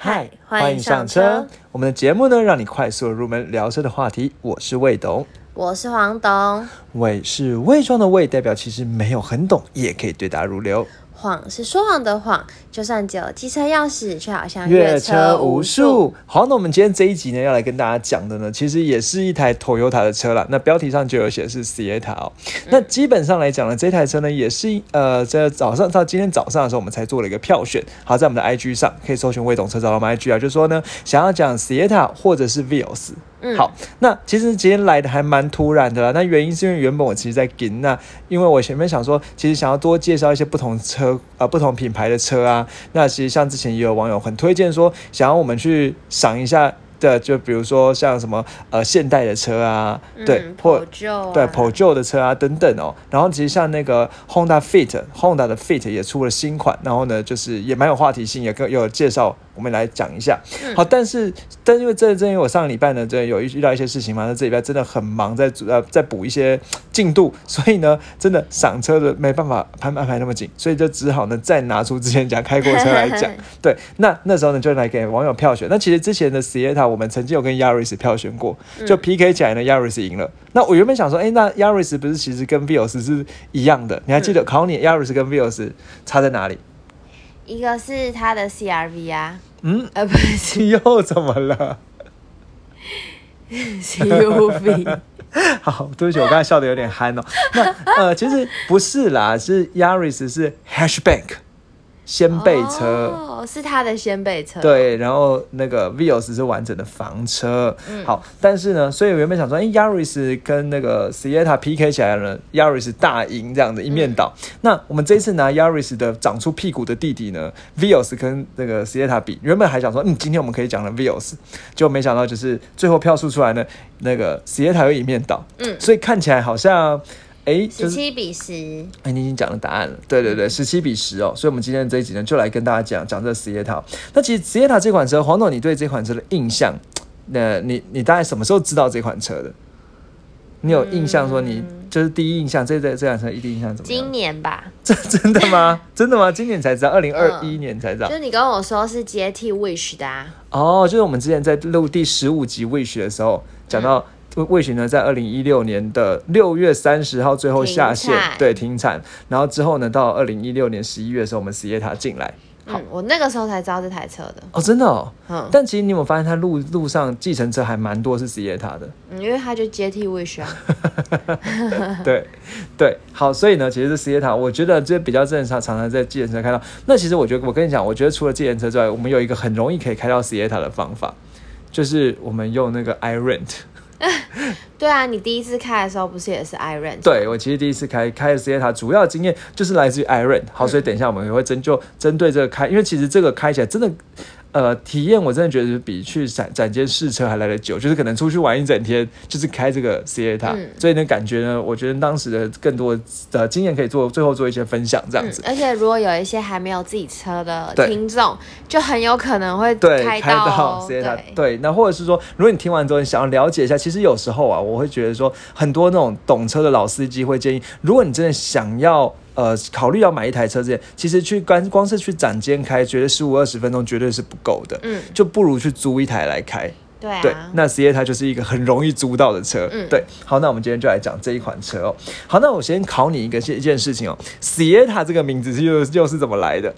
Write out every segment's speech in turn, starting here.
嗨，欢迎上车。我们的节目呢，让你快速入门聊车的话题。我是魏董，我是黄董。魏是魏庄的魏，代表其实没有很懂，也可以对答如流。谎是说谎的谎，就算只有机车钥匙，却好像越车无数。好，那我们今天这一集呢，要来跟大家讲的呢，其实也是一台 Toyota 的车了。那标题上就有写是 Sienna 哦。那基本上来讲呢，这台车呢，也是呃，在早上到今天早上的时候，我们才做了一个票选。好，在我们的 IG 上可以搜寻“未懂车找到我们 IG 啊，就说呢，想要讲 Sienna 或者是 Vios。好，那其实今天来的还蛮突然的啦。那原因是因为原本我其实在给那，因为我前面想说，其实想要多介绍一些不同车啊、不同品牌的车啊。那其实像之前也有网友很推荐说，想要我们去赏一下的，就比如说像什么呃现代的车啊，对，或对普旧的车啊等等哦。然后其实像那个 Honda Fit，Honda 的 Fit 也出了新款，然后呢就是也蛮有话题性，也更有介绍。我们来讲一下，好，但是，但因为这正因为我上个礼拜呢，这有遇到一些事情嘛，那这礼拜真的很忙，在呃在补一些进度，所以呢，真的赏车的没办法安安排那么紧，所以就只好呢再拿出之前讲开过车来讲。对，那那时候呢就来给网友票选。那其实之前的 Sienna 我们曾经有跟 Yaris 票选过，就 PK 起来呢，Yaris 赢了。那我原本想说，哎，那 Yaris 不是其实跟 Vios 是一样的？你还记得考你 Yaris 跟 Vios 差在哪里？一个是它的 CRV 啊。嗯，啊，不是，又怎么了？CUV，好，对不起，我刚才笑的有点憨哦。那呃，其实不是啦，是 Yaris 是 Hatchback。掀背车哦，是他的掀背车。对，然后那个 Vios 是完整的房车。嗯，好，但是呢，所以我原本想说，哎，Yaris 跟那个 Sienna PK 起来了，Yaris 大赢这样的一面倒。那我们这一次拿 Yaris 的长出屁股的弟弟呢，Vios 跟那个 Sienna 比，原本还想说，嗯，今天我们可以讲了 Vios，结果没想到就是最后票数出来呢，那个 Sienna 又一面倒。嗯，所以看起来好像。哎，十七比十。哎，你已经讲了答案了。对对对，十七比十哦。所以，我们今天这一集呢，就来跟大家讲讲这 Sienna。那其实 Sienna 这款车，黄总，你对这款车的印象，那你你大概什么时候知道这款车的？你有印象说你就是第一印象，这这这款车一第一印象怎么样？今年吧。这真的吗？真的吗？今年才知道，二零二一年才知道。就你跟我说是接替 Wish 的啊。哦，就是我们之前在录第十五集 Wish 的时候讲到。魏巡呢，在二零一六年的六月三十号最后下线，对停产。然后之后呢，到二零一六年十一月的时候，我们 i e t 进来。嗯，我那个时候才知道这台车的。哦，真的哦。嗯。但其实你有没有发现，它路路上计程车还蛮多是 i e t 的。嗯，因为它就接替魏巡啊。对对，好，所以呢，其实是 i e t 我觉得这比较正常，常常在计程车开到。那其实我觉得，我跟你讲，我觉得除了计程车之外，我们有一个很容易可以开到 i e t 的方法，就是我们用那个 i rent。对啊，你第一次开的时候不是也是 Iron？对我其实第一次开开的 Sieta 主要经验就是来自于 Iron。好，所以等一下我们也会针就针对这个开，因为其实这个开起来真的。呃，体验我真的觉得比去展展间试车还来得久，就是可能出去玩一整天，就是开这个 c a t 所以呢，感觉呢，我觉得当时的更多的经验可以做，最后做一些分享这样子。而且如果有一些还没有自己车的听众，就很有可能会开到 c a t 对，那或者是说，如果你听完之后你想要了解一下，其实有时候啊，我会觉得说，很多那种懂车的老司机会建议，如果你真的想要。呃，考虑要买一台车之前，其实去光光是去展间开，觉得十五二十分钟绝对是不够的，嗯，就不如去租一台来开。对啊，那 C A 它就是一个很容易租到的车。嗯，对。好，那我们今天就来讲这一款车哦。好，那我先考你一个一件事情哦，C A 它这个名字是又又是怎么来的？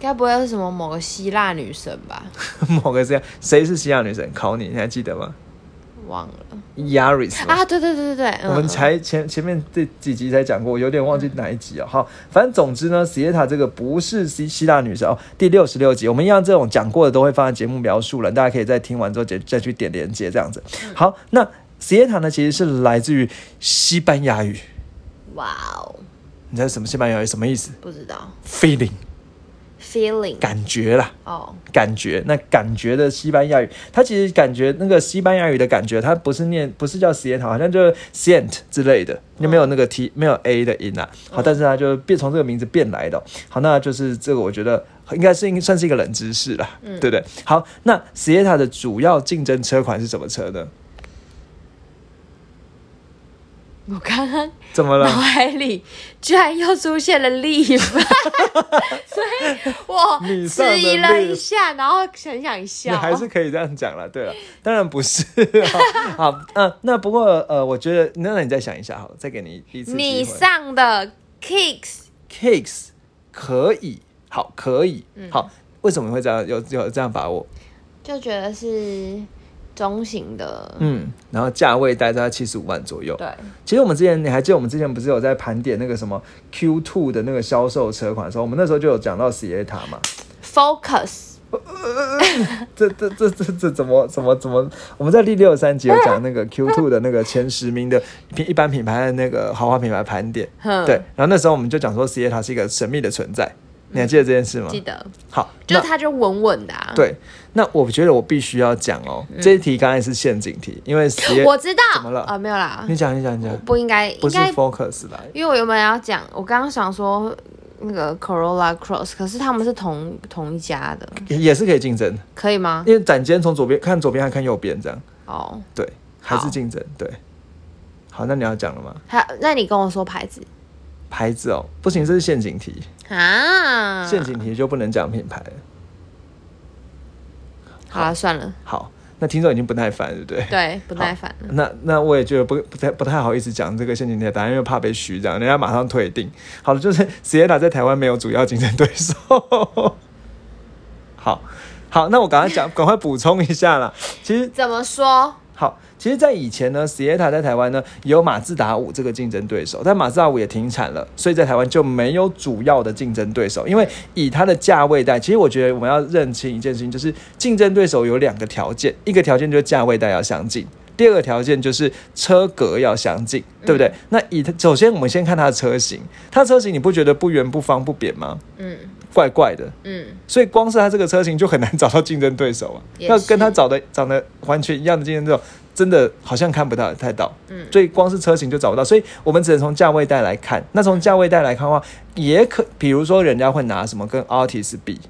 该不会是什么某个希腊女神吧？某个这样，谁是希腊女神？考你，你还记得吗？忘了，Yaris 啊，对对对对对，我们才前前面这几集才讲过，有点忘记哪一集哦。好，反正总之呢，Sienna 这个不是希希腊女神哦。第六十六集，我们一样这种讲过的都会放在节目描述了，大家可以在听完之后再再去点连接这样子。好，那 Sienna 呢，其实是来自于西班牙语。哇哦，你知道什么西班牙语什么意思？不知道。Feeling。Feeling 感觉啦，哦，感觉那感觉的西班牙语，它其实感觉那个西班牙语的感觉，它不是念不是叫 s i e n 好像就是 sient 之类的，就没有那个 t 没有 a 的音啊。好，但是它就变从这个名字变来的。好，那就是这个我觉得应该是应算是一个冷知识了，对不对？好，那 s i e n 的主要竞争车款是什么车呢？我刚刚怎么了脑？海里居然又出现了 leaf，所以我迟疑了一下，然后很想你笑。还是可以这样讲了。对了，当然不是。好，嗯、那不过呃，我觉得那那你再想一下好了，再给你一次机会。你上的 kicks cakes 可以，好，可以，嗯好。为什么会这样有有这样把握？就觉得是中型的，嗯，然后价位大概在七十五万左右。对，其实我们之前，你还记得我们之前不是有在盘点那个什么 Q Two 的那个销售车款的时候，我们那时候就有讲到 Sieta 嘛。focus 这这这这这怎么怎么怎么？我们在第六十三集有讲那个 Q Two 的那个前十名的品一般品牌的那个豪华品牌盘点。对，然后那时候我们就讲说 c i e t a 是一个神秘的存在，你还记得这件事吗？记得，好，那就是它就稳稳的、啊。，对，那我觉得我必须要讲哦，这一题刚才是陷阱题，因为 我知道。怎么了啊、没有啦，你讲你讲你讲，不应该，不是，Focus 啦。因为我原本要讲，我刚刚想说那个 Corolla Cross，可是他们是同同一家的，也也是可以竞争，可以吗？因为展间从左边看左边还看右边，这样哦，对，还是好竞争对。好，那你要讲了吗？还那你跟我说牌子牌子哦，不行，这是陷阱题，啊？陷阱题就不能讲品牌了。好了，算了，好，那听众已经不耐烦，对不对？对，不耐烦了。那那我也觉得不不太不太好意思讲这个陷阱题的答案，因为怕被虚，这样人家马上退订。好了，就是 Sienna 在台湾没有主要竞争对手。好，好，那我赶快讲，赶快补充一下啦。其实怎么说？好，其实，在以前呢，Sienna 在台湾呢也有马自达五这个竞争对手，但马自达五也停产了，所以在台湾就没有主要的竞争对手。因为以它的价位带，其实我觉得我们要认清一件事情，就是竞争对手有两个条件，一个条件就是价位带要相近。第二个条件就是车格要相近，对不对？那以它首先我们先看它的车型，它的车型你不觉得不圆不方不扁吗？嗯怪怪的，嗯，所以光是他这个车型就很难找到竞争对手啊。也要跟它是找的长得完全一样的竞争对手，真的好像看不到太到。嗯。所以光是车型就找不到，所以我们只能从价位带来看。那从价位带来看的话，也可，比如说人家会拿什么跟 Artis 比，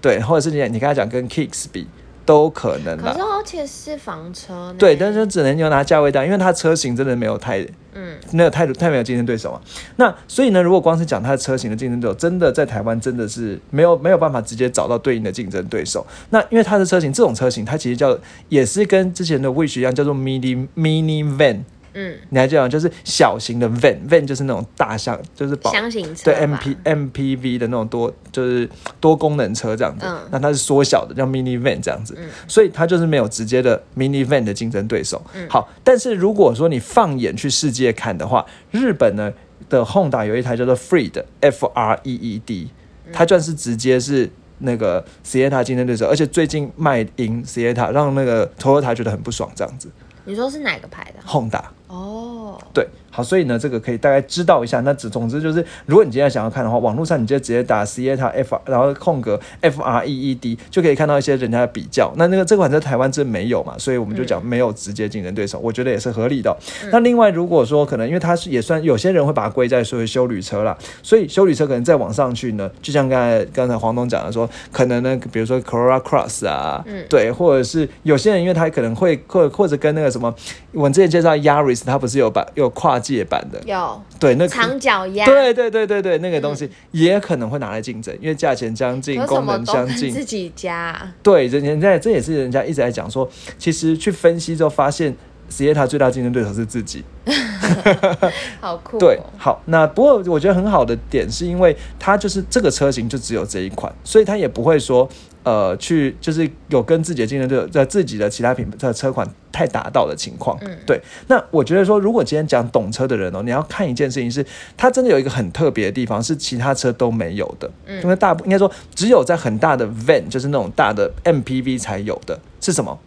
对，或者是你你跟他讲跟 Kicks 比，都可能啦可是。而且是房车呢。对，但是只能就拿价位单，因为它车型真的没有太嗯，没有太太没有竞争对手啊。那所以呢，如果光是讲它的车型的竞争对手，真的在台湾真的是没有没有办法直接找到对应的竞争对手。那因为它的车型这种车型，它其实叫也是跟之前的 Wish 一样，叫做 mini mini van。嗯，你还记得吗？就是小型的 van，van 就是那种大箱，就是保箱型车对 M P M P V 的那种多就是多功能车这样子，嗯那它是缩小的，叫 mini van 这样子，嗯所以它就是没有直接的 mini van 的竞争对手。嗯好，但是如果说你放眼去世界看的话，日本呢的 Honda 有一台叫做 Freed F R E E D，它算是直接是。那个 Sienna 竞争对手，而且最近卖赢 Sienna，让那个 Toyota 觉得很不爽，这样子。你说是哪个牌的？Honda 哦，对，好，所以呢，这个可以大概知道一下。那只总之就是，如果你今天想要看的话，网络上你就直接打 Sienna F，然后空格 F R E E D，就可以看到一些人家的比较。那那个这款在台湾真没有嘛，所以我们就讲没有直接竞争对手，我觉得也是合理的哦、那另外，如果说可能，因为它是也算有些人会把它归在所谓修旅车啦，所以修旅车可能再往上去呢，就像刚才刚才黄东讲的说，可能呢，比如说 Corolla Cross 啊，嗯对，或者是有些人因为他可能会或或者跟那个什么，我们之前介绍 Yaris，它不是有把有跨界版的，有。对，那长脚丫，对对对对对，那个东西也可能会拿来竞争，因为价钱相近，功能相近，自己家啊、对，人人家这也是人家一直在讲说，其实去分析之后发现。实业它最大竞争对手是自己，好酷、哦。对，好，那不过我觉得很好的点是因为它就是这个车型就只有这一款，所以它也不会说呃去就是有跟自己的竞争对手在自己的其他品的车款太达到的情况。嗯对。那我觉得说，如果今天讲懂车的人哦，你要看一件事情是，它真的有一个很特别的地方是其他车都没有的，嗯因为大部应该说只有在很大的 van 就是那种大的 MPV 才有的，是什么？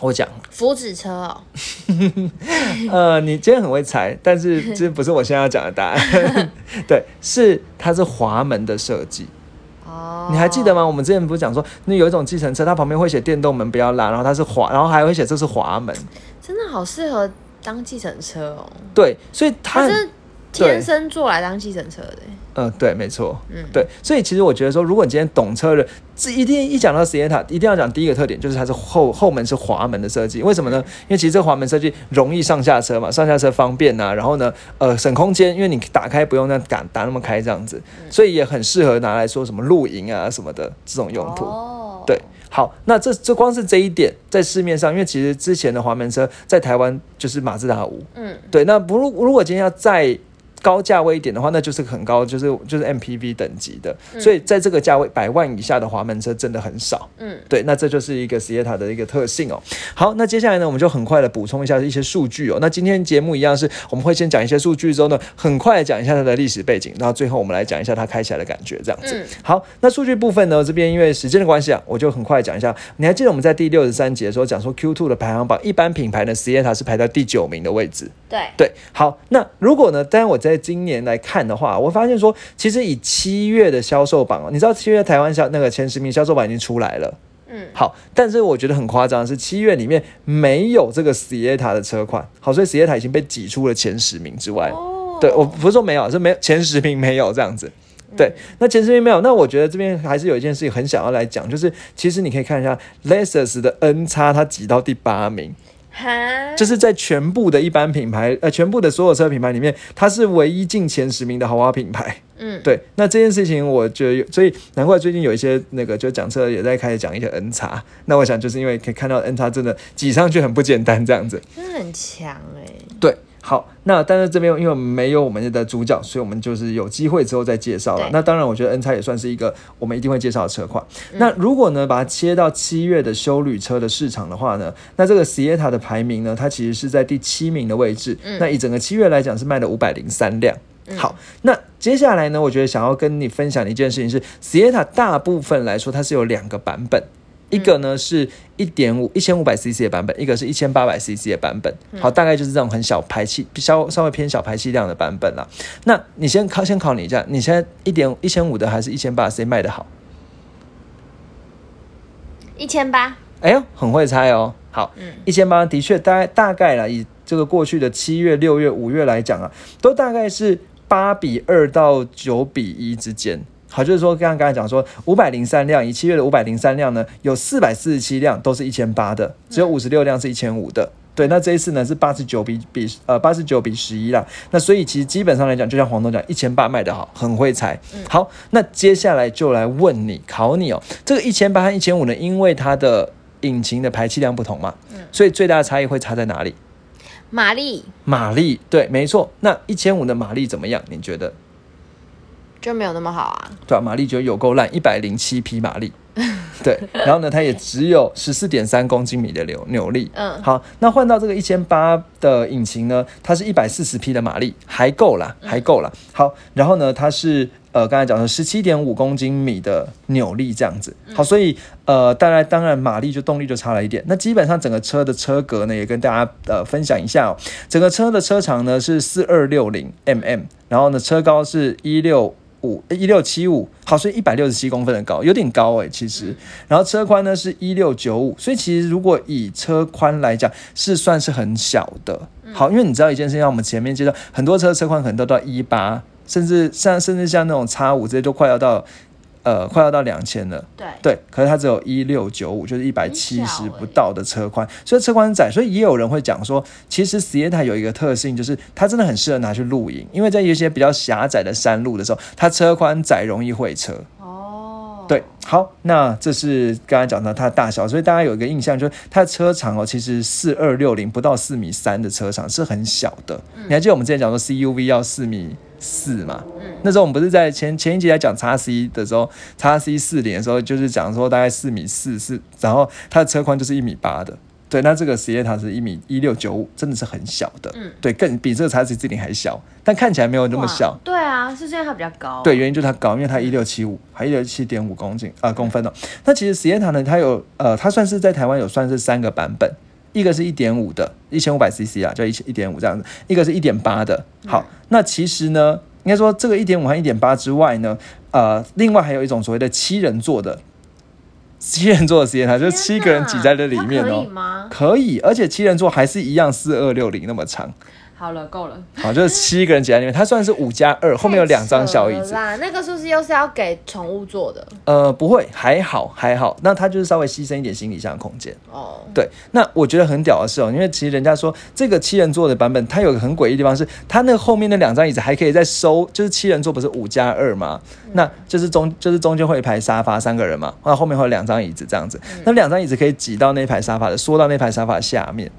我讲，福祉车哦，呃，你今天很会猜，但是这不是我现在要讲的答案。对，是它是滑门的设计，哦，你还记得吗？我们之前不是讲说，那有一种计程车，它旁边会写电动门不要拉，然后它是滑，然后还会写这是滑门。真的好适合当计程车哦。对，所以它天生做来当计程车的。欸。嗯，对，没错，嗯。对，所以其实我觉得说，如果你今天懂车的，这一定一讲到 Sienna，一定要讲第一个特点，就是它是后后门是滑门的设计。为什么呢？因为其实这个滑门设计容易上下车嘛，上下车方便呐、然后呢，呃，省空间，因为你打开不用那打打那么开这样子，所以也很适合拿来说什么露营啊什么的这种用途。哦。对，好，那这这光是这一点，在市面上，因为其实之前的滑门车在台湾就是马自达五，嗯，对，那不如如果今天要再高价位一点的话，那就是很高，就是就是 MPV 等级的，所以在这个价位百万以下的滑门车真的很少。嗯，对，那这就是一个 Sienna 的一个特性哦。好，那接下来呢，我们就很快的补充一下一些数据哦。那今天节目一样是，我们会先讲一些数据之后呢，很快的讲一下它的历史背景，然后最后我们来讲一下它开起来的感觉，这样子。嗯好，那数据部分呢，这边因为时间的关系啊，我就很快讲一下。你还记得我们在第六十三节的时候讲说 Q2 的排行榜，一般品牌呢，Sienna 是排在第九名的位置。对，对，好，那如果呢，当然我在今年来看的话，我发现说，其实以七月的销售榜哦，你知道七月台湾销那个前十名销售榜已经出来了。嗯，好，但是我觉得很夸张的是，七月里面没有这个 Sienna 的车款，好，所以 Sienna 已经被挤出了前十名之外。哦，对我不是说没有，是没有前十名没有这样子。对，那前十名没有，那我觉得这边还是有一件事情很想要来讲，就是其实你可以看一下 Lexus 的 N 叉，它挤到第八名，哈，就是在全部的一般品牌，呃，全部的所有车品牌里面，它是唯一进前十名的豪华品牌。嗯，对，那这件事情我觉得有，所以难怪最近有一些那个就讲车也在开始讲一些 N 叉。那我想就是因为可以看到 N 叉真的挤上去很不简单这样子。真的很强哎。对，好，那但是这边因为没有我们的主角，所以我们就是有机会之后再介绍了。那当然，我觉得 N 叉也算是一个我们一定会介绍的车款。那如果呢把它切到七月的修旅车的市场的话呢，那这个 Sienna 的排名呢，它其实是在第七名的位置。那以整个七月来讲是卖了五百零三辆。好，那接下来呢，我觉得想要跟你分享的一件事情是，Sienna 大部分来说它是有两个版本。一个呢是一点五一千五百 CC 的版本，一个是一千八百 CC 的版本。好，大概就是这种很小排气、稍稍微偏小排气量的版本啦。那你先考先考你一下，你现在一点一千五的还是一千八 c 卖的好？一千八，哎呦，很会猜哦。好，嗯一千八的确大概大概啦，以这个过去的七月、六月、五月来讲啊，都大概是八比二到九比一之间。好，就是说，刚刚刚才讲说，五百零三辆，以七月的五百零三辆呢，有四百四十七辆都是一千八的，只有五十六辆是一千五的。对，那这一次呢是八十九比比呃八十九比十一啦。那所以其实基本上来讲，就像黄总讲，一千八卖的好，很会猜。好，那接下来就来问你，考你哦，这个一千八和一千五呢，因为它的引擎的排气量不同嘛，所以最大的差异会差在哪里？马力马力，对，没错。那一千五的马力怎么样？你觉得？就没有那么好啊。对啊，马力就有够烂，一百零七匹马力。对，然后呢，它也只有十四点三公斤米的扭扭力。嗯好，那换到这个一千八的引擎呢，它是一百四十匹的马力，还够啦，还够啦。好，然后呢，它是呃刚才讲的十七点五公斤米的扭力这样子。好，所以呃，当然当然马力就动力就差了一点。那基本上整个车的车格呢，也跟大家呃分享一下哦。整个车的车长呢是四二六零 mm，然后呢车高是一六。五一六七五，好，所以一百六十七公分的高，有点高诶、其实。然后车宽呢是一六九五，所以其实如果以车宽来讲，是算是很小的。好，因为你知道一件事情，像我们前面介绍，很多车车宽可能都到一八，甚至像甚至像那种叉五这些都快要到呃快要到两千了。对，对，可是它只有一六九五，就是一百七十不到的车宽，所以车宽窄，所以也有人会讲说，其实 Sienna 有一个特性，就是它真的很适合拿去露营，因为在一些比较狭窄的山路的时候，它车宽窄，容易会车。哦，对，好，那这是刚才讲到它的大小，所以大家有一个印象，就是它的车长哦，其实四二六零不到四米三的车长是很小的。你还记得我们之前讲说 CUV 要四米四嘛？那时候我们不是在前前一集在讲叉 C 的时候，叉 C 四零的时候，就是讲说大概四米四是，然后它的车宽就是一米八的。对，那这个实验它是一米一六九五，真的是很小的。嗯对，更比这个叉 C 四零还小，但看起来没有那么小。对啊，是因为它比较高。对，，原因就是它高，因为它一六七五，还一六七点五公斤啊、公分哦。那其实实验塔呢，它有呃，它算是在台湾有算是三个版本，一个是一点五的，一千五百 CC 啊，就一一点五这样子；一个是一点八的。好，那其实呢，应该说这个一点五和一点八之外呢，呃，另外还有一种所谓的七人座的。七人座的实验台就是七个人挤在这里面天哪它可以哦，吗？可以，而且七人座还是一样四二六零那么长，好了，够了。好，就是七个人挤在里面，它算是五加二，后面有两张小椅子。啦，那个是不是又是要给宠物坐的？呃，不会，还好还好。那它就是稍微牺牲一点行李箱的空间。哦，对，那我觉得很屌的是哦，因为其实人家说这个七人座的版本，它有个很诡异的地方是，它那个后面那两张椅子还可以再收，就是七人座不是五加二吗？那就是中就是中间会有一排沙发，三个人嘛，那后面会有两张椅子这样子，那两张椅子可以挤到那排沙发的，缩到那排沙发下面。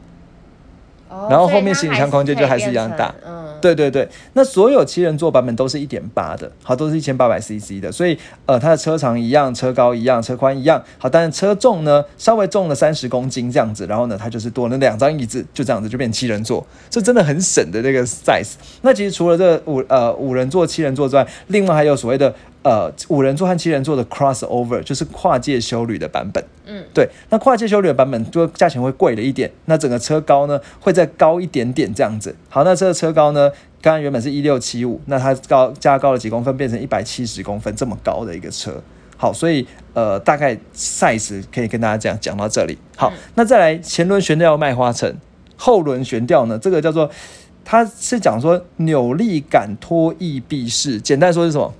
哦然后后面行李箱空间就还是一样大嗯，对对对，那所有七人座版本都是一点八的，好，都是一千八百 CC 的，所以呃，它的车长一样，车高一样，车宽一样，好，但是车重呢稍微重了三十公斤这样子，然后呢，它就是多了两张椅子，就这样子就变七人座，这真的很省的这个 size。那其实除了这五呃五人座、七人座之外，另外还有所谓的呃五人座和七人座的 crossover，就是跨界修旅的版本。嗯，对，那跨界修旅的版本就价钱会贵了一点，那整个车高呢会再高一点点这样子。好，那这个车高呢，刚刚原本是一六七五，那它高加高了几公分，变成一百七十公分这么高的一个车。好，所以呃，大概 size 可以跟大家讲讲到这里。好，那再来前轮悬吊麦花臣，后轮悬吊呢，这个叫做它是讲说扭力感脱逸避式，简单说是什么？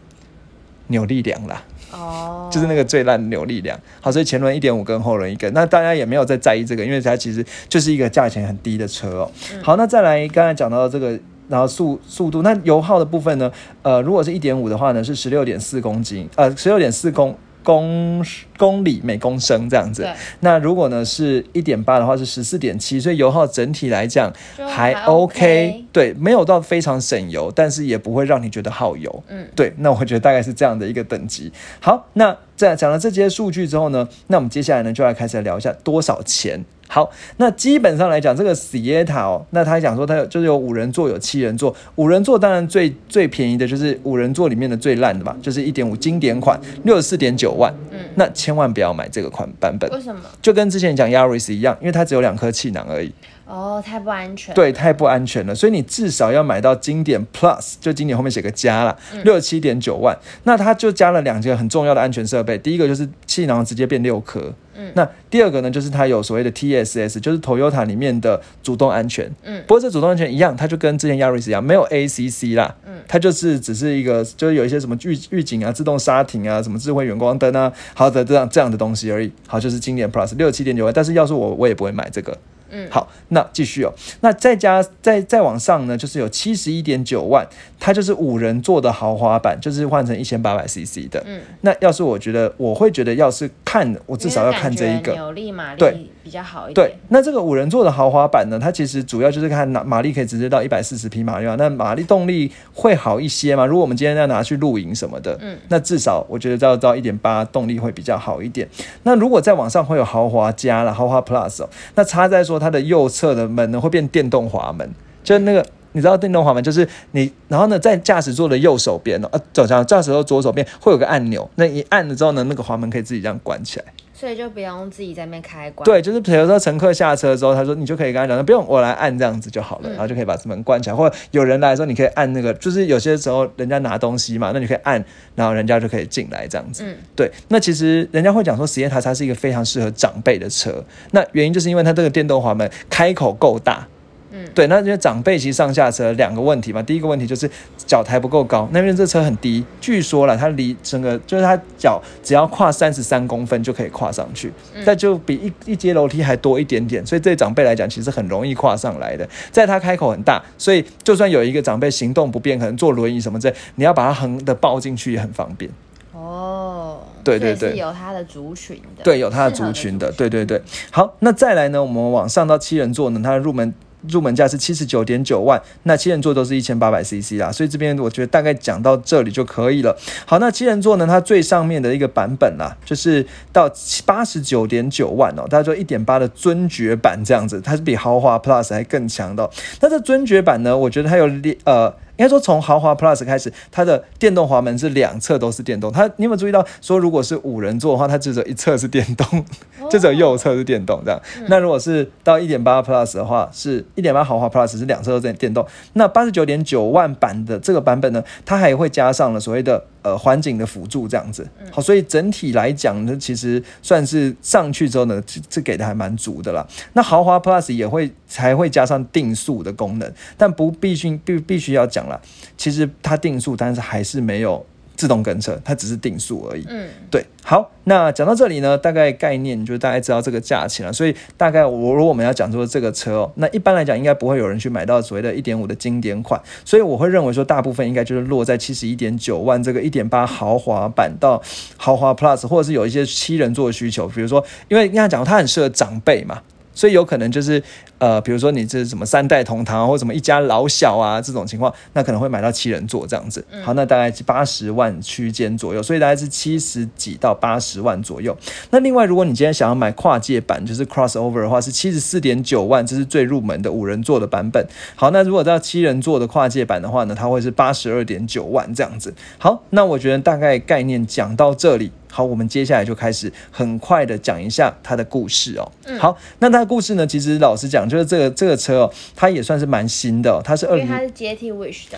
扭力梁啦。哦，就是那个最烂的扭力梁。好，所以前轮一点五跟后轮一个，那大家也没有再在意这个，因为它其实就是一个价钱很低的车哦。好，那再来刚才讲到这个。然后速速度，那油耗的部分呢？呃，如果是一点五的话呢，是十六点四公斤，呃，十六点四公公公里每公升这样子。那如果呢是一点八的话是十四点七，所以油耗整体来讲还还 OK，OK 对，没有到非常省油，但是也不会让你觉得耗油。嗯，对，那我觉得大概是这样的一个等级。好，那在讲了这些数据之后呢，那我们接下来呢就来开始来聊一下多少钱。好，那基本上来讲，这个 Sieta 哦，那他讲说他有就是有五人座，有七人座。五人座当然最最便宜的就是五人座里面的最烂的吧，就是一点五经典款，六十四点九万。嗯，那千万不要买这个款版本，为什么？就跟之前讲 Yaris 一样，因为它只有两颗气囊而已。哦，太不安全。，对，太不安全了，所以你至少要买到经典 Plus，就经典后面写个加啦，六十七点九万，那它就加了两个很重要的安全设备，第一个就是气囊直接变六颗，嗯。那第二个呢就是它有所谓的 TSS，就是 Toyota 里面的主动安全，嗯。不过这主动安全一样，它就跟之前 Yaris 一样，没有 ACC 啦，嗯。它就是只是一个，就是有一些什么预预警啊、自动刹停啊、什么智慧远光灯啊，好的这样这样的东西而已，好就是经典 Plus 六十七点九万，但是要是我我也不会买这个。嗯，好，那继续哦。那再加再再往上呢，就是有七十一点九万，它就是五人座的豪华版，就是换成一千八百 CC 的。嗯，那要是我觉得，我会觉得，要是看，我至少要看这一个。扭力马对力比较好一点对。，那这个五人座的豪华版呢，它其实主要就是看马马力可以直接到一百四十匹马力啊，那马力动力会好一些嘛？如果我们今天要拿去露营什么的，嗯，那至少我觉得要到一点八动力会比较好一点。那如果再往上会有豪华加了豪华 Plus 哦，那差在说它的右侧的门呢会变电动滑门，就是那个。你知道电动滑门就是你，然后呢，在驾驶座的右手边哦，呃，走向驾驶座左手边会有个按钮，那一按了之后呢，那个滑门可以自己这样关起来。所以就不用自己在那边开关。，对，就是比如说乘客下车之后，他说你就可以跟他讲，不用我来按这样子就好了，嗯然后就可以把门关起来。或者有人来的时候，你可以按那个，就是有些时候人家拿东西嘛，那你可以按，然后人家就可以进来这样子。嗯对，那其实人家会讲说，实验台它是一个非常适合长辈的车。那原因就是因为它这个电动滑门开口够大。嗯对，那因为长辈其实上下车两个问题嘛，第一个问题就是脚抬不够高，那边这车很低，据说了它离整个就是它脚只要跨三十三公分就可以跨上去，嗯那就比一一阶楼梯还多一点点，所以对长辈来讲其实很容易跨上来的。在它开口很大，所以就算有一个长辈行动不便，可能坐轮椅什么之类，你要把它横的抱进去也很方便。哦，对对对是有它的族群的，对，有它的族群的，对对对。好，那再来呢，我们往上到七人座呢，它的入门。入门价是七十九点九万，那七人座都是一千八百 CC 啦，所以这边我觉得大概讲到这里就可以了。好，那七人座呢，它最上面的一个版本啦，就是到八十九点九万哦，大家说一点八的尊爵版这样子，它是比豪华 Plus 还更强的哦、那这尊爵版呢，我觉得它有两呃。应该说，从豪华 Plus 开始，它的电动滑门是两侧都是电动。它你有没有注意到，说如果是五人座的话，它只有一侧是电动，就只有右侧是电动这样。那如果是到一点八 Plus 的话，是一点八豪华 Plus 是两侧都在电动。那八十九点九万版的这个版本呢，它还会加上了所谓的呃环境的辅助这样子。好，所以整体来讲呢，其实算是上去之后呢，这这给的还蛮足的啦。那豪华 Plus 也会才会加上定速的功能，但不必须必必须要讲了，其实它定速，但是还是没有。自动跟车，它只是定速而已。嗯，对。好，那讲到这里呢，大概概念就大概知道这个价钱了。所以大概我如果我们要讲说这个车哦，那一般来讲应该不会有人去买到所谓的一点五的经典款。所以我会认为说，大部分应该就是落在七十一点九万这个一点八豪华版到豪华 Plus，或者是有一些七人座的需求，比如说，因为刚才讲它很适合长辈嘛。所以有可能就是，呃，比如说你这是什么三代同堂，或者什么一家老小啊这种情况，那可能会买到七人座这样子。好，那大概八十万区间左右，所以大概是七十几到八十万左右。那另外，如果你今天想要买跨界版，就是 crossover 的话，是七十四点九万，这是最入门的五人座的版本。好，那如果到七人座的跨界版的话呢，它会是八十二点九万这样子。好，那我觉得大概概念讲到这里。好，我们接下来就开始很快的讲一下它的故事哦。好，那它的故事呢，其实老实讲，就是这个这个车哦，它也算是蛮新的，它是二零，它是接替 Wish 的。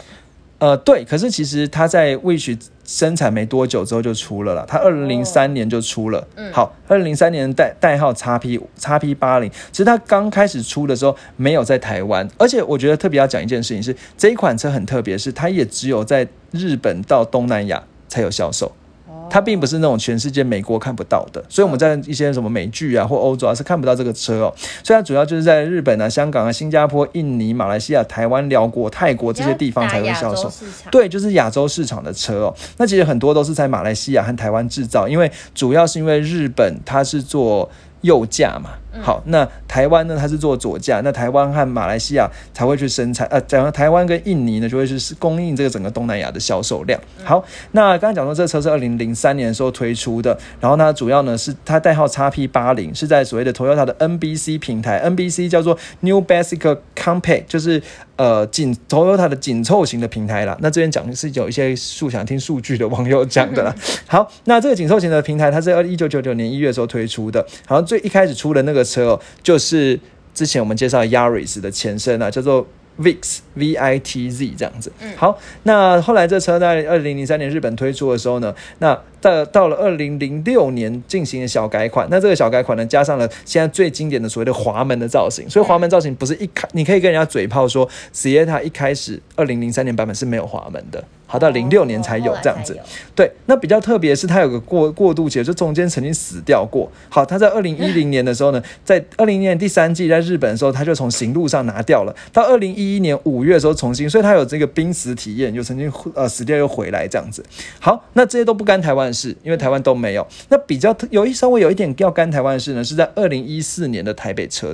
呃，对，可是其实它在 Wish 生产没多久之后就出了啦，它二零零三年就出了。嗯，好，二零零三年代代号 x P x P 八零，其实它刚开始出的时候没有在台湾，而且我觉得特别要讲一件事情是，这一款车很特别，是它也只有在日本到东南亚才有销售。它并不是那种全世界美国看不到的，所以我们在一些什么美剧啊或欧洲啊是看不到这个车哦。所以它主要就是在日本啊、香港啊、新加坡、印尼、马来西亚、台湾、辽国、泰国这些地方才会销售。对，就是亚洲市场的车哦。那其实很多都是在马来西亚和台湾制造，因为主要是因为日本它是做。右驾嘛，好，那台湾呢？它是做左驾，那台湾和马来西亚才会去生产，呃，讲台湾跟印尼呢，就会是供应这个整个东南亚的销售量。好，那刚才讲说这车是二零零三年的时候推出的，然后它主要呢是它代号 x P 八零，是在所谓的 Toyota 的 NBC 平台，NBC 叫做 New Basic Compact，就是呃紧 Toyota 的紧凑型的平台啦。那这边讲的是有一些数想听数据的网友讲的啦。好，那这个紧凑型的平台，它是二一九九九年一月的时候推出的，好像。最一开始出的那个车哦，就是之前我们介绍 Yaris 的前身啊，叫做 Vix V I T Z 这样子。嗯，好，那后来这车在二零零三年日本推出的时候呢，那到到了二零零六年进行了小改款。那这个小改款呢，加上了现在最经典的所谓的滑门的造型。所以滑门造型不是一开，你可以跟人家嘴炮说 s i e t a 一开始二零零三年版本是没有滑门的。好到零六年才有这样子，对，那比较特别是它有个过过渡期，就中间曾经死掉过。好，它在二零一零年的时候呢，在二零年第三季在日本的时候，它就从行路上拿掉了。到二零一一年五月的时候重新，所以它有这个濒死体验，又曾经呃死掉又回来这样子。好，那这些都不干台湾的事，因为台湾都没有。那比较有一稍微有一点要干台湾的事呢，是在二零一四年的台北车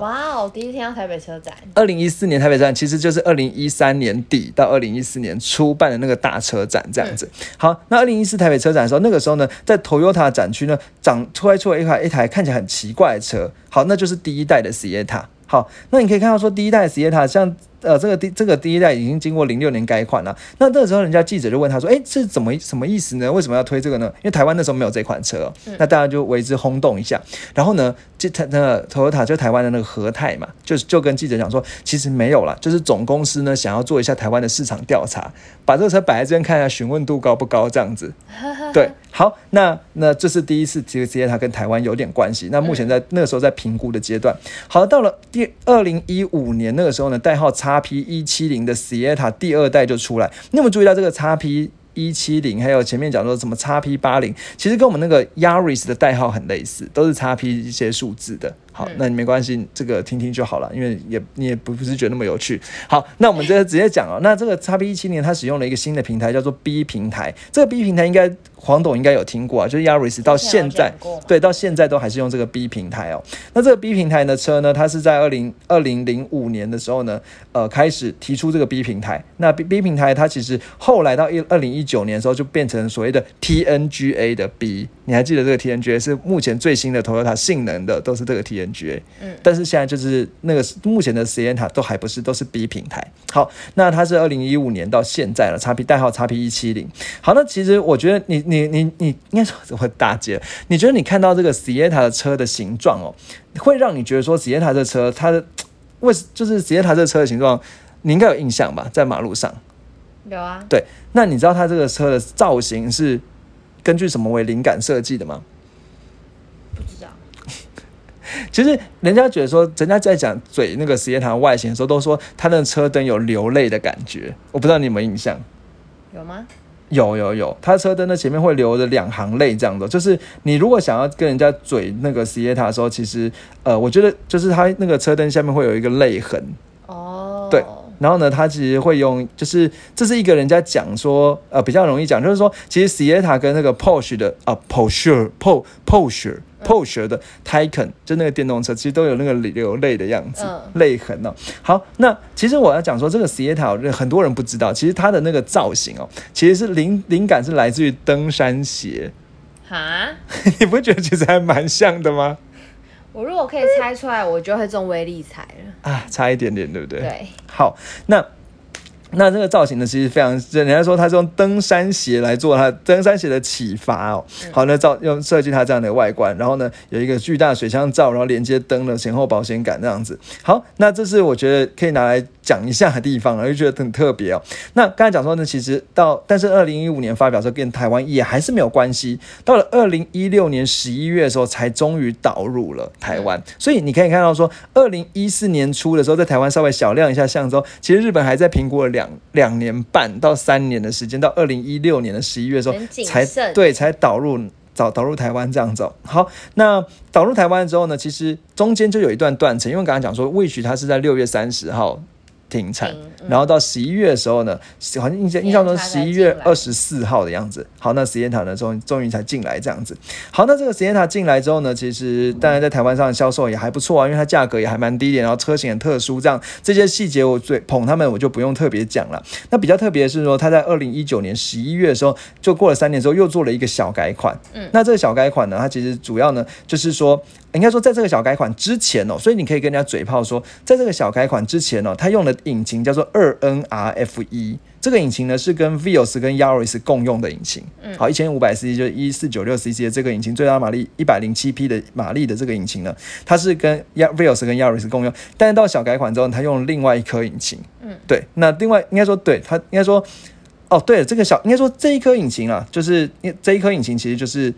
展。哇哦！第一次听到台北车展。二零一四年台北车展其实就是二零一三年底到二零一四年初办的那个大车展这样子。好，那二零一四台北车展的时候，那个时候呢，在 Toyota 展区呢，长出来出了一台一台看起来很奇怪的车。好，那就是第一代的 Sienna。好，那你可以看到说，第一代 Sienna 像。呃，这个第这个第一代已经经过零六年改款了。那那个时候，人家记者就问他说：“哎，这怎么什么意思呢？为什么要推这个呢？因为台湾那时候没有这款车，那大家就为之轰动一下。然后呢，这台那个 Toyota 就台湾的那个和泰嘛，就就跟记者讲说，其实没有啦，就是总公司呢想要做一下台湾的市场调查，把这个车摆在这边看一下，询问度高不高这样子。对，好，那那这是第一次这个直接它跟台湾有点关系。那目前在那个时候在评估的阶段。好，到了第二零一五年那个时候呢，代号叉。P 一七零的 Sienna 第二代就出来，你有没有注意到这个 x P 一七零，还有前面讲说什么叉 P 八零，其实跟我们那个 Yaris 的代号很类似，都是叉 P 一些数字的。好，那你没关系，这个听听就好了，因为也你也不不是觉得那么有趣。好，那我们这直接讲哦，那这个叉 P 一七零它使用了一个新的平台，叫做 B 平台。这个 B 平台应该黄董应该有听过啊，就是 Yaris 到现在对到现在都还是用这个 B 平台哦。那这个 B 平台的车呢，它是在二零二零零五年的时候呢，呃，开始提出这个 B 平台。那 B B 平台它其实后来到一二零一九年的时候，就变成所谓的 TNGA 的 B。你还记得这个 TNGA 是目前最新的 Toyota 性能的都是这个 TNGA，嗯，但是现在就是那个目前的 Sienna 都还不是都是 B 平台。好，那它是二零一五年到现在了，叉 P 代号叉 P 一七零。好，那其实我觉得你你你你应该说怎么大姐，你觉得你看到这个 Sienna 的车的形状哦，会让你觉得说 Sienna 这车它的为就是 Sienna 这车的形状，你应该有印象吧？在马路上。有啊，对，那你知道它这个车的造型是根据什么为灵感设计的吗？不知道。其实人家觉得说，人家在讲嘴那个实验塔外形的时候，都说它的车灯有流泪的感觉。我不知道你有没有印象？有吗？有有有，它车灯的前面会流着两行泪，这样的。就是你如果想要跟人家嘴那个 c i e t a 的时候，其实呃，我觉得就是它那个车灯下面会有一个泪痕。哦。对。然后呢，他其实会用，就是这是一个人家讲说，呃，比较容易讲，就是说，其实 s i e t a 跟那个 Porsche 的啊，Porsche Po Porsche。Porsche 的 Taycan 就那个电动车，其实都有那个流泪的样子，泪痕哦。好，那其实我要讲说，这个 Sienna 很多人不知道，其实它的那个造型哦，其实是灵灵感是来自于登山鞋。哈？你不觉得其实还蛮像的吗？我如果可以猜出来，我就会中威力彩了。啊，差一点点，对不对？对。好，那。那这个造型呢，其实非常，人家说它是用登山鞋来做它登山鞋的启发哦。好，那造用设计它这样的外观，然后呢有一个巨大水箱罩，然后连接灯的前后保险杆这样子。好，那这是我觉得可以拿来讲一下的地方了，就觉得很特别哦。那刚才讲说呢，其实到但是二零一五年发表时候跟台湾也还是没有关系，到了二零一六年十一月的时候才终于导入了台湾。所以你可以看到说，二零一四年初的时候在台湾稍微小亮一下相之后，其实日本还在评估了两。两两年半到三年的时间，到二零一六年的十一月的时候，才对才导入导导入台湾这样子。好，那导入台湾之后呢，其实中间就有一段断层，因为刚刚讲说魏 h 它是在六月三十号。停产，然后到十一月的时候呢，好像印象印象中十一月二十四号的样子。好，那实验塔呢，终终于才进来这样子。好，那这个实验塔进来之后呢，其实当然在台湾上的销售也还不错啊，因为它价格也还蛮低点，然后车型很特殊，这样这些细节我最捧他们，我就不用特别讲了。那比较特别的是说，它在二零一九年十一月的时候，就过了三年之后，又做了一个小改款。嗯，那这个小改款呢，它其实主要呢，就是说。应该说，在这个小改款之前哦，所以你可以跟人家嘴炮说，在这个小改款之前哦，它用的引擎叫做二 NRF 这个引擎呢是跟 Vios 跟 Yaris 共用的引擎。嗯，好，一千五百 cc 就一四九六 cc 的这个引擎，最大马力一百零七匹的马力的这个引擎呢，它是跟 Vios 跟 Yaris 共用，但是到小改款之后，它用另外一颗引擎。嗯，对，那另外应该说，对它应该说，哦，对了，这个小应该说这一颗引擎啊，就是这一颗引擎其实就是。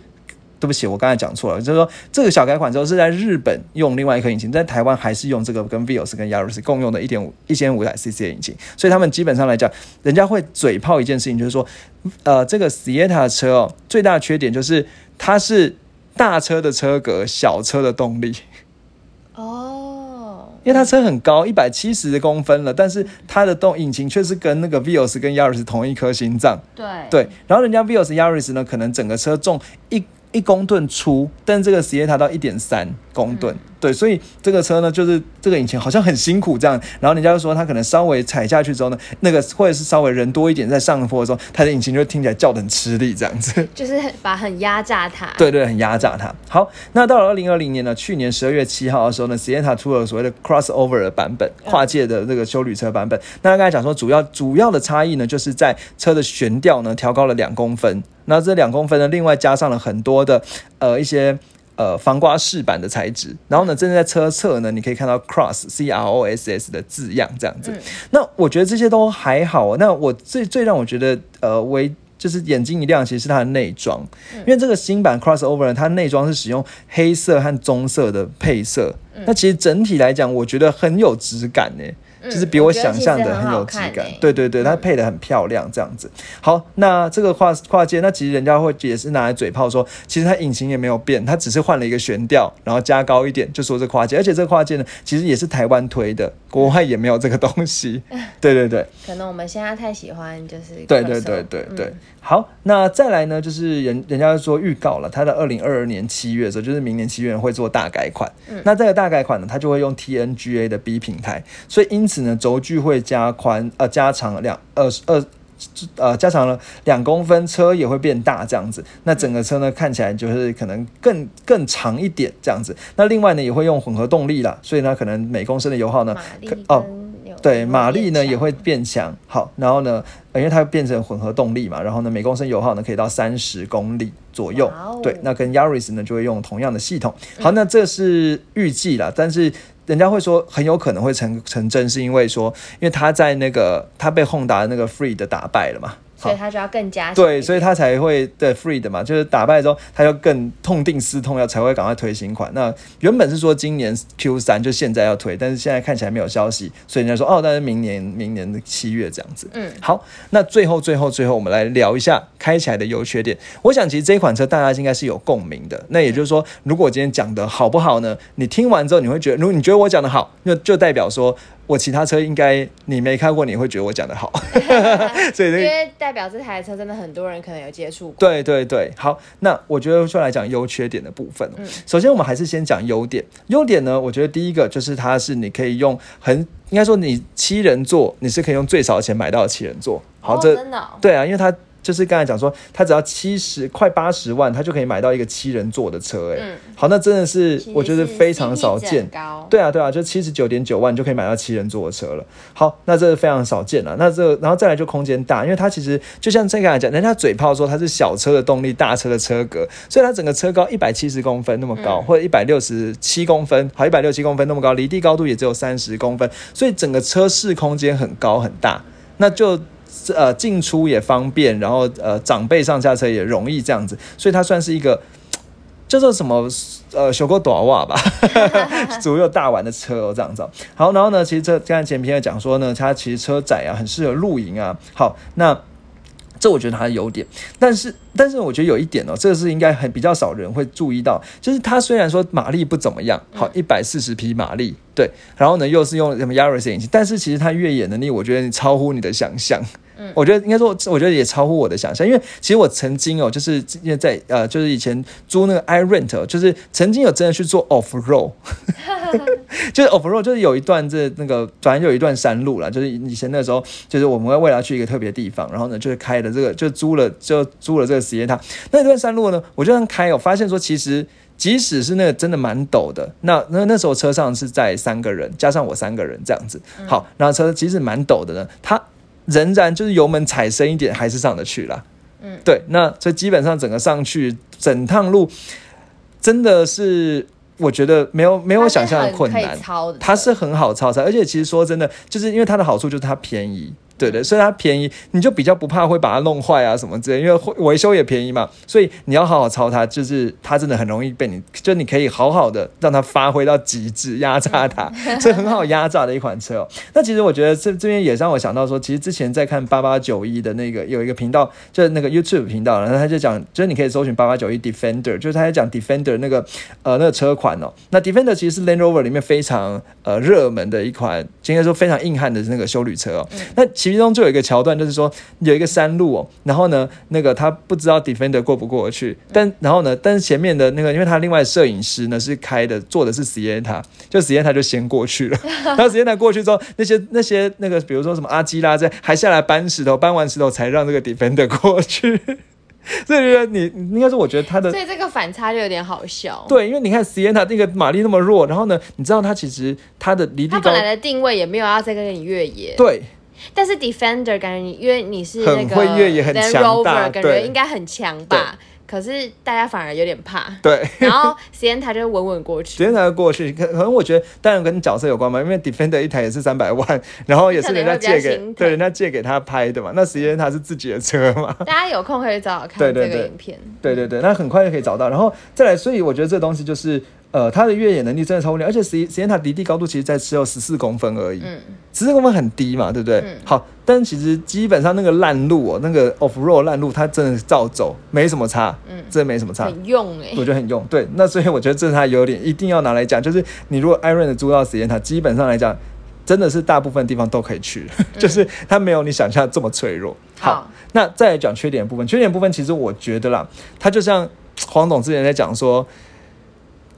对不起，我刚才讲错了，就是说这个小改款之后是在日本用另外一颗引擎，在台湾还是用这个跟 Vios 跟 Yaris 共用的一点五一千五百 cc 的引擎，所以他们基本上来讲，人家会嘴炮一件事情，就是说，呃，这个 Sienna 车哦，最大的缺点就是它是大车的车格，小车的动力。哦，因为它车很高，一百七十公分了，但是它的动引擎却是跟那个 Vios 跟 Yaris 同一颗心脏。对对，然后人家 Vios Yaris 呢，可能整个车重一。一公吨出，但这个实验塔到一点三公吨。对，所以这个车呢，就是这个引擎好像很辛苦这样，然后人家就说它可能稍微踩下去之后呢，那个或者是稍微人多一点在上坡的时候，它的引擎就听起来叫的很吃力这样子，就是把很压榨它。对对，很压榨它。好，那到了二零二零年呢，去年十二月七号的时候呢，实验塔出了所谓的 crossover 的版本，跨界的这个修旅车版本。那刚才讲说，主要主要的差异呢，就是在车的悬吊呢调高了两公分，那这两公分呢，另外加上了很多的呃一些。呃，防刮饰板的材质，然后呢，真正在车侧呢，你可以看到 cross c r o s s 的字样这样子。那我觉得这些都还好。那我最最让我觉得呃，为就是眼睛一亮，其实是它的内装，因为这个新版 crossover 它内装是使用黑色和棕色的配色。那其实整体来讲，我觉得很有质感呢。就是比我想象的很有质感，对对对，它配的很漂亮，这样子。好，那这个跨跨界，那其实人家会也是拿来嘴炮说，其实它引擎也没有变，它只是换了一个悬吊，然后加高一点，就说这跨界。而且这个跨界呢，其实也是台湾推的，国外也没有这个东西。对对对，可能我们现在太喜欢就是对对对对对。好，那再来呢，就是人人家说预告了，它的二零二二年七月的时候，就是明年七月会做大改款。那这个大改款呢，它就会用 TNGA 的 B 平台，所以因此呢，轴距会加宽，呃，加长两二二，呃，加长了两公分，车也会变大这样子。那整个车呢，看起来就是可能更更长一点这样子。那另外呢，也会用混合动力啦，所以呢，可能每公升的油耗呢，哦。对，马力呢也会变强。好，然后呢，呃因为它变成混合动力嘛，然后呢，每公升油耗呢可以到三十公里左右。对，那跟 Yaris 呢就会用同样的系统。好，那这是预计啦，但是。人家会说很有可能会成成真，是因为说，因为他在那个他被 Honda 那个 Free 的打败了嘛，所以他就要更加对，所以他才会对 free 的嘛，就是打败之后，他要更痛定思痛，要才会赶快推新款。那原本是说今年 Q 三就现在要推，但是现在看起来没有消息，所以人家说哦，但是明年明年的七月这样子。嗯，好，那最后最后最后，我们来聊一下开起来的优缺点。我想其实这一款车大家应该是有共鸣的。那也就是说，如果我今天讲的好不好呢？你听完之后，你会觉得，如果你觉得我讲的好，那就代表说我其他车应该你没开过，你会觉得我讲的好。所以这个因为代表这台车真的很多人可能有接触过。对对对，好，那我觉得就来讲优缺点的部分哦。嗯首先，我们还是先讲优点。优点呢，我觉得第一个就是它是你可以用很应该说你七人座，你是可以用最少的钱买到的七人座。好，哦这真的哦对啊，因为它就是刚才讲说，他只要七十快八十万，他就可以买到一个七人座的车。哎、嗯好，那真的是我觉得非常少见。高。对啊，对啊，就七十九点九万就可以买到七人座的车了。好，那这是非常少见了。那这然后再来就空间大，因为它其实就像这个来讲，人家嘴炮说它是小车的动力，大车的车格，所以它整个车高一百七十公分那么高，嗯或者一百六十七公分，好，一百六七公分那么高，离地高度也只有三十公分，所以整个车室空间很高很大，那就。呃，进出也方便，然后呃，长辈上下车也容易这样子，所以它算是一个叫做什么呃，小狗短袜吧，左右大碗的车哦，这样子哦。好，然后呢，其实这刚才前篇也讲说呢，它其实车窄啊，很适合露营啊。好，那这我觉得它的优点，但是但是我觉得有一点哦，这个是应该很比较少人会注意到，就是它虽然说马力不怎么样，好一百四十匹马力，对，然后呢又是用什么 Yaris 引擎，但是其实它越野能力，我觉得超乎你的想象。我觉得应该说，我觉得也超乎我的想象，因为其实我曾经哦，就是因为在呃，就是以前租那个 i rent，哦就是曾经有真的去做 off road，就是 off road，就是有一段这那个反正有一段山路啦，就是以前那时候，就是我们会为了去一个特别地方，然后呢，就是开的这个就租了就租了这个实验塔，那段山路呢，我就这样开我，发现说其实。即使是那个真的蛮陡的，那那那时候车上是在三个人，加上我三个人这样子。好，然后车即使蛮陡的呢，它仍然就是油门踩深一点还是上得去啦。嗯，对，那所以基本上整个上去整趟路真的是我觉得没有没有想象的困难它是很好操作，而且其实说真的，就是因为它的好处就是它便宜。对对，所以它便宜，你就比较不怕会把它弄坏啊什么之类，因为会维修也便宜嘛，所以你要好好操它，就是它真的很容易被你，就你可以好好的让它发挥到极致，压榨它，所以很好压榨的一款车哦。那其实我觉得这这边也让我想到说，其实之前在看八八九一的那个有一个频道，就是那个 YouTube 频道，然后他就讲，就是你可以搜寻八八九一 Defender，就是他在讲 Defender 那个呃那个车款哦。那 Defender 其实是 Land Rover 里面非常呃热门的一款，应该说非常硬汉的那个修旅车哦。那其中就有一个桥段，就是说有一个山路哦，然后呢，那个他不知道 Defender 过不过去，但然后呢，但是前面的那个，因为他另外摄影师呢是开的，坐的是 Sienna，就 Sienna 就先过去了，然后 Sienna 过去之后，那些那些那个，比如说什么阿基拉在还下来搬石头，搬完石头才让这个 Defender 过去。所以你你应该说，我觉得他的所以这个反差就有点好笑。，对，因为你看 Sienna 那个马力那么弱，然后呢，你知道他其实他的离地高他本，来的定位也没有要再跟你越野，对，但是 Defender 感觉你因为你是那个很会越野很强大感对觉应该很强吧？可是大家反而有点怕。对。然后 Sienna 就稳稳过去，时间才过去，可可能我觉得当然跟角色有关嘛，因为 Defender 一台也是三百万，然后也是人家借给对人家借给他拍的嘛，那实际上他是自己的车嘛，大家有空可以找找看这个影片。对对对，那很快就可以找到，然后再来，所以我觉得这东西就是呃，它的越野能力真的超乎你，而且实实验塔离地高度其实在只有十四公分而已，嗯，十四公分很低嘛，对不对？嗯好，但其实基本上那个烂路哦，那个 off road 烂路，它真的照走，没什么差，嗯真的没什么差。很用哎、我觉得很用，对，那所以我觉得这是它的优点，一定要拿来讲。就是你如果 Iron 的租到实验塔，基本上来讲，真的是大部分地方都可以去，就是它没有你想象这么脆弱。好那再来讲缺点部分，缺点部分其实我觉得啦，它就像黄总之前在讲说，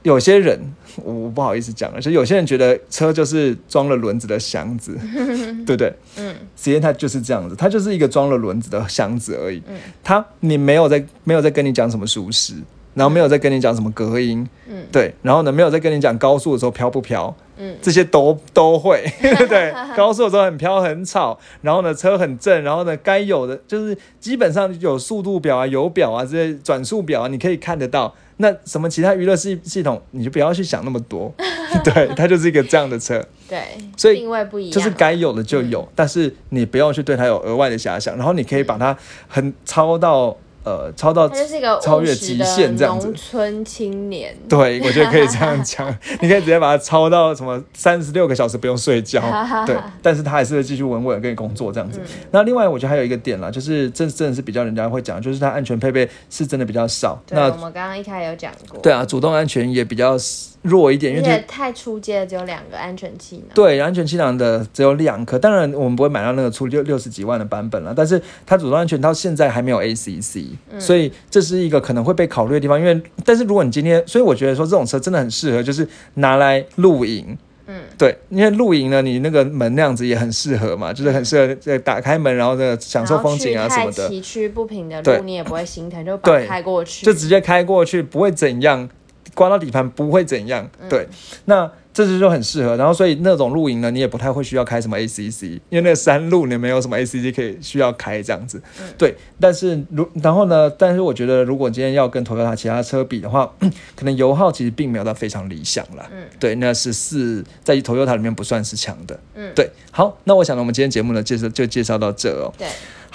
有些人我我不好意思讲了，就有些人觉得车就是装了轮子的箱子，对不对？嗯，实验它就是这样子，它就是一个装了轮子的箱子而已。嗯它你没有在没有在跟你讲什么舒适，然后没有在跟你讲什么隔音，嗯对，然后呢没有在跟你讲高速的时候飘不飘，嗯。这些都都会，对，高速的时候很飘很吵，然后呢车很正，然后呢该有的就是基本上有速度表啊、油表啊这些转速表啊，你可以看得到。那什么其他娱乐系系统，你就不要去想那么多，对，它就是一个这样的车，对，所以定位不一样，就是该有的就有，但是你不要去对它有额外的遐想，然后你可以把它很超到呃超到他就是一个超越极限这样子农。村青年。对，我觉得可以这样讲，你可以直接把它超到什么三十六个小时不用睡觉，对，但是他还是会继续稳稳的跟你工作这样子。那另外我觉得还有一个点啦，就是这真的是比较人家会讲，就是它安全配备是真的比较少。那，我们刚刚一开始有讲过。对啊，主动安全也比较弱一点，因为太出街的只有两个安全气囊。对，安全气囊的只有两颗，当然我们不会买到那个出六六十几万的版本了，但是它主动安全到现在还没有 ACC，、所以这是一个可能会被考虑的地方。因为，但是如果你今天，所以我觉得说这种车真的很适合，就是拿来露营。嗯，对，因为露营呢，你那个门那样子也很适合嘛，就是很适合这打开门，然后呢享受风景啊什么的，崎岖不平的路，你也不会心疼，就把它开过去。就直接开过去，不会怎样，刮到底盘不会怎样。对，那这就就很适合。然后所以那种露营呢，你也不太会需要开什么 ACC，因为那个山路你没有什么 ACC 可以需要开这样子。对，但是如然后呢，但是我觉得如果今天要跟 Toyota 其他车比的话，可能油耗其实并没有到非常理想啦。嗯，对，那十四在 Toyota 里面不算是强的。嗯对，好，那我想呢，我们今天节目呢介绍就介绍到这哦。对，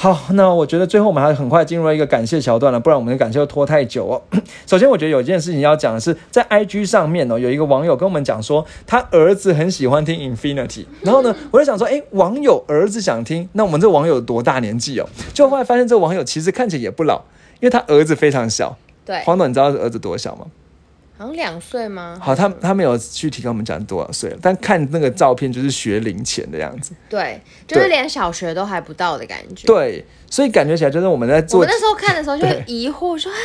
好，那我觉得最后我们还很快进入了一个感谢桥段了，不然我们的感谢会拖太久哦。首先，我觉得有一件事情要讲的是，在 IG 上面哦，有一个网友跟我们讲说，他儿子很喜欢听 Infinity，然后呢，我就想说，诶，网友儿子想听，那我们这网友有多大年纪哦？就后来发现这网友其实看起来也不老，因为他儿子非常小。对，黄董，你知道他儿子多小吗？好像两岁吗？好，他他没有具体跟我们讲多少岁了，但看那个照片就是学龄前的样子。对，就是连小学都还不到的感觉。，对，所以感觉起来就是我们在我做我那时候看的时候就会疑惑说，啊，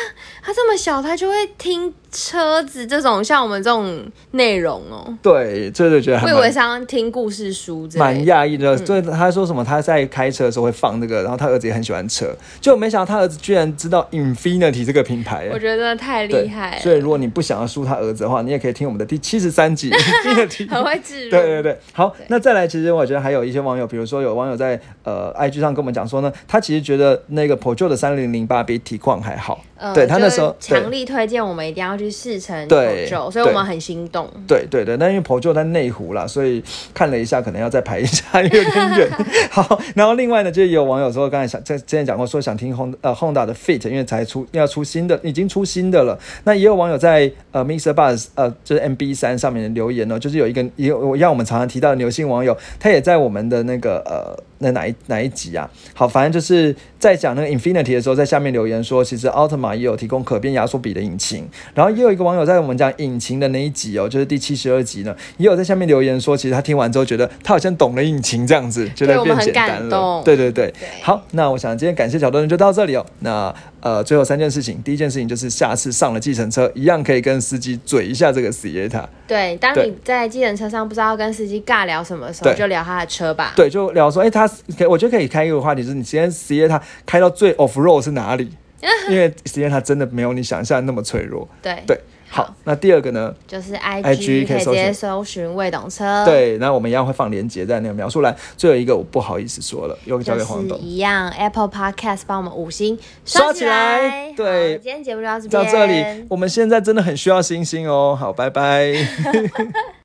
他这么小，他就会听车子这种像我们这种内容哦。对，这就觉得我以为是要听故事书蛮。讶异的，所以他说什么他在开车的时候会放这个，然后他儿子也很喜欢车，就没想到他儿子居然知道 Infinity 这个品牌。我觉得太厉害了，所以如果你不想要输他儿子的话，你也可以听我们的第七十三集 Infinity。很会置入。对对对，好，那再来，其实我觉得还有一些网友，比如说有网友在呃 IG 上跟我们讲说呢，他其实觉得那个 Pro 的三零零八比体况还好，呃对他那时候强力推荐我们一定要去试乘对口所以我们很心动。对对对，那因为 Peugeot 在内湖啦，所以看了一下，可能要再排一下，有点远。好，然后另外呢，就是也有网友说，刚才想在之前讲过，说想听 Honda 呃 Honda 的 Fit，因为才出要出新的，已经出新的了。那也有网友在呃 Mixer Buzz 呃就是 MB 三上面留言呢、就是有一个也有让我们常常提到的牛姓网友，他也在我们的那个呃那哪一哪一集啊？好，反正就是在讲那个 Infinity 的时候，在下面留言说，其实奥特玛也有提供可变压缩比的引擎。然后也有一个网友在我们讲引擎的那一集哦，就是第七十二集呢，也有在下面留言说，其实他听完之后觉得他好像懂了引擎这样子，觉得变简单了。感动对对对，对好，那我想今天感谢小段就到这里哦。那呃，最后三件事情，第一件事情就是下次上了计程车，一样可以跟司机嘴一下这个 Sieta。对，当你在计程车上不知道跟司机尬聊什么的时候，就聊他的车吧。对，就聊说，哎、他可我觉得可以开一个话题，就是你今天 Sieta 开到最 off road 是哪里？因为 Sieta 真的没有你想象那么脆弱。对对，好，那第二个呢？就是 IG 可以直接搜寻未懂车。。对，那我们一样会放链接在那个描述栏。最后一个我不好意思说了，又交就是给黄董。一样，Apple Podcast 帮我们五星起刷起来对今天节目就到这边，到这里，我们现在真的很需要星星哦。好，拜拜。